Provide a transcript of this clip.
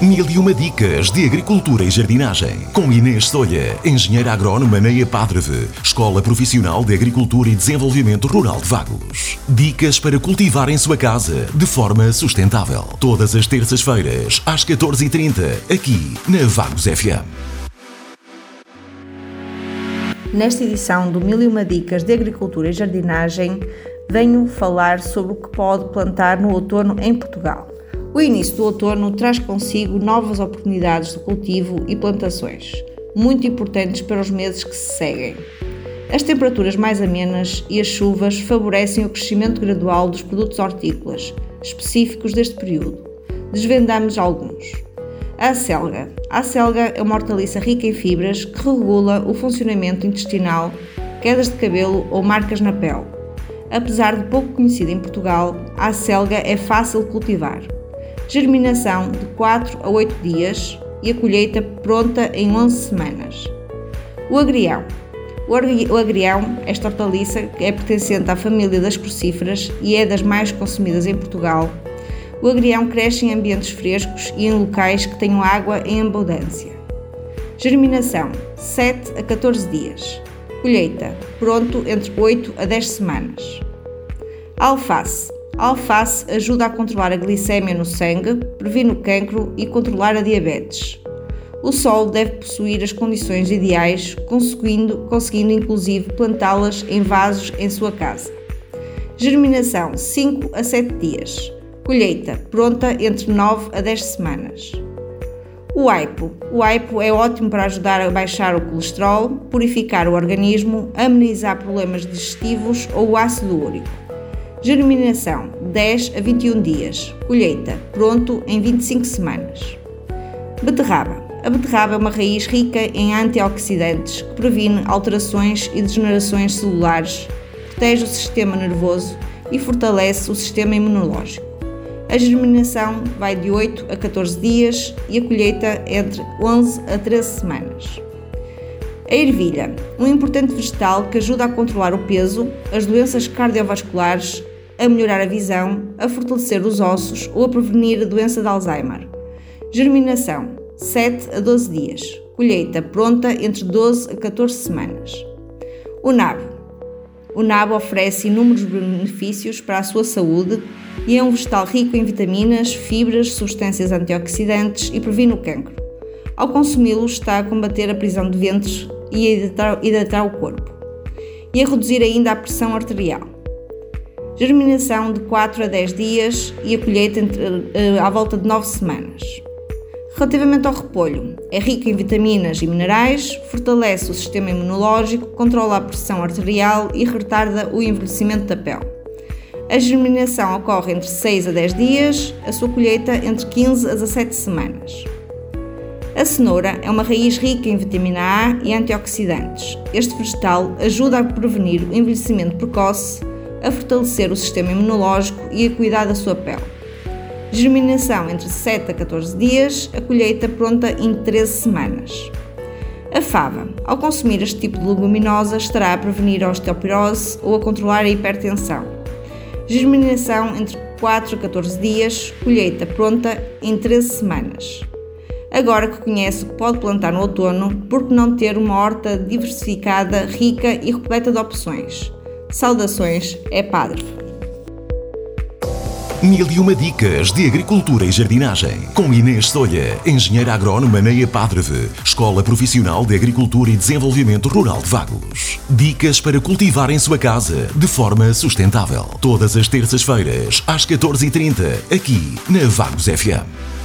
Mil e uma dicas de agricultura e jardinagem. Com Inês Solha, engenheira agrónoma na Padreve, Escola Profissional de Agricultura e Desenvolvimento Rural de Vagos. Dicas para cultivar em sua casa de forma sustentável. Todas as terças-feiras, às 14h30, aqui na Vagos FM. Nesta edição do Mil e uma dicas de agricultura e jardinagem, venho falar sobre o que pode plantar no outono em Portugal. O início do outono traz consigo novas oportunidades de cultivo e plantações, muito importantes para os meses que se seguem. As temperaturas mais amenas e as chuvas favorecem o crescimento gradual dos produtos hortícolas, específicos deste período. Desvendamos alguns. A acelga. A acelga é uma hortaliça rica em fibras que regula o funcionamento intestinal, quedas de cabelo ou marcas na pele. Apesar de pouco conhecida em Portugal, a acelga é fácil de cultivar germinação de 4 a 8 dias e a colheita pronta em 11 semanas. O agrião. O agrião, esta hortaliça, é pertencente à família das crucíferas e é das mais consumidas em Portugal. O agrião cresce em ambientes frescos e em locais que tenham água em abundância. Germinação 7 a 14 dias. Colheita pronto entre 8 a 10 semanas. Alface a alface ajuda a controlar a glicémia no sangue, previne o cancro e controlar a diabetes. O solo deve possuir as condições ideais, conseguindo, conseguindo inclusive plantá-las em vasos em sua casa. Germinação 5 a 7 dias. Colheita pronta entre 9 a 10 semanas. O aipo. O aipo é ótimo para ajudar a baixar o colesterol, purificar o organismo, amenizar problemas digestivos ou o ácido úrico. Germinação 10 a 21 dias. Colheita pronto em 25 semanas. Beterraba. A beterraba é uma raiz rica em antioxidantes que previne alterações e degenerações celulares, protege o sistema nervoso e fortalece o sistema imunológico. A germinação vai de 8 a 14 dias e a colheita entre 11 a 13 semanas. A ervilha, um importante vegetal que ajuda a controlar o peso, as doenças cardiovasculares, a melhorar a visão, a fortalecer os ossos ou a prevenir a doença de Alzheimer. Germinação 7 a 12 dias. Colheita pronta entre 12 a 14 semanas. O nabo. O nabo oferece inúmeros benefícios para a sua saúde e é um vegetal rico em vitaminas, fibras, substâncias antioxidantes e previne o cancro. Ao consumi-lo, está a combater a prisão de ventres e a hidratar, hidratar o corpo. E a reduzir ainda a pressão arterial germinação de 4 a 10 dias e a colheita entre, uh, à volta de 9 semanas. Relativamente ao repolho, é rico em vitaminas e minerais, fortalece o sistema imunológico, controla a pressão arterial e retarda o envelhecimento da pele. A germinação ocorre entre 6 a 10 dias, a sua colheita entre 15 a 17 semanas. A cenoura é uma raiz rica em vitamina A e antioxidantes. Este vegetal ajuda a prevenir o envelhecimento precoce, a fortalecer o sistema imunológico e a cuidar da sua pele. Germinação entre 7 a 14 dias, a colheita pronta em 13 semanas. A fava, ao consumir este tipo de leguminosa, estará a prevenir a osteoporose ou a controlar a hipertensão. Germinação entre 4 a 14 dias, colheita pronta em 13 semanas. Agora que conhece o que pode plantar no outono, por que não ter uma horta diversificada, rica e repleta de opções? Saudações, é Padre. Mil e uma dicas de agricultura e jardinagem. Com Inês Solha, engenheira agrónoma na Padreve, Escola Profissional de Agricultura e Desenvolvimento Rural de Vagos. Dicas para cultivar em sua casa de forma sustentável. Todas as terças-feiras, às 14h30, aqui na Vagos FM.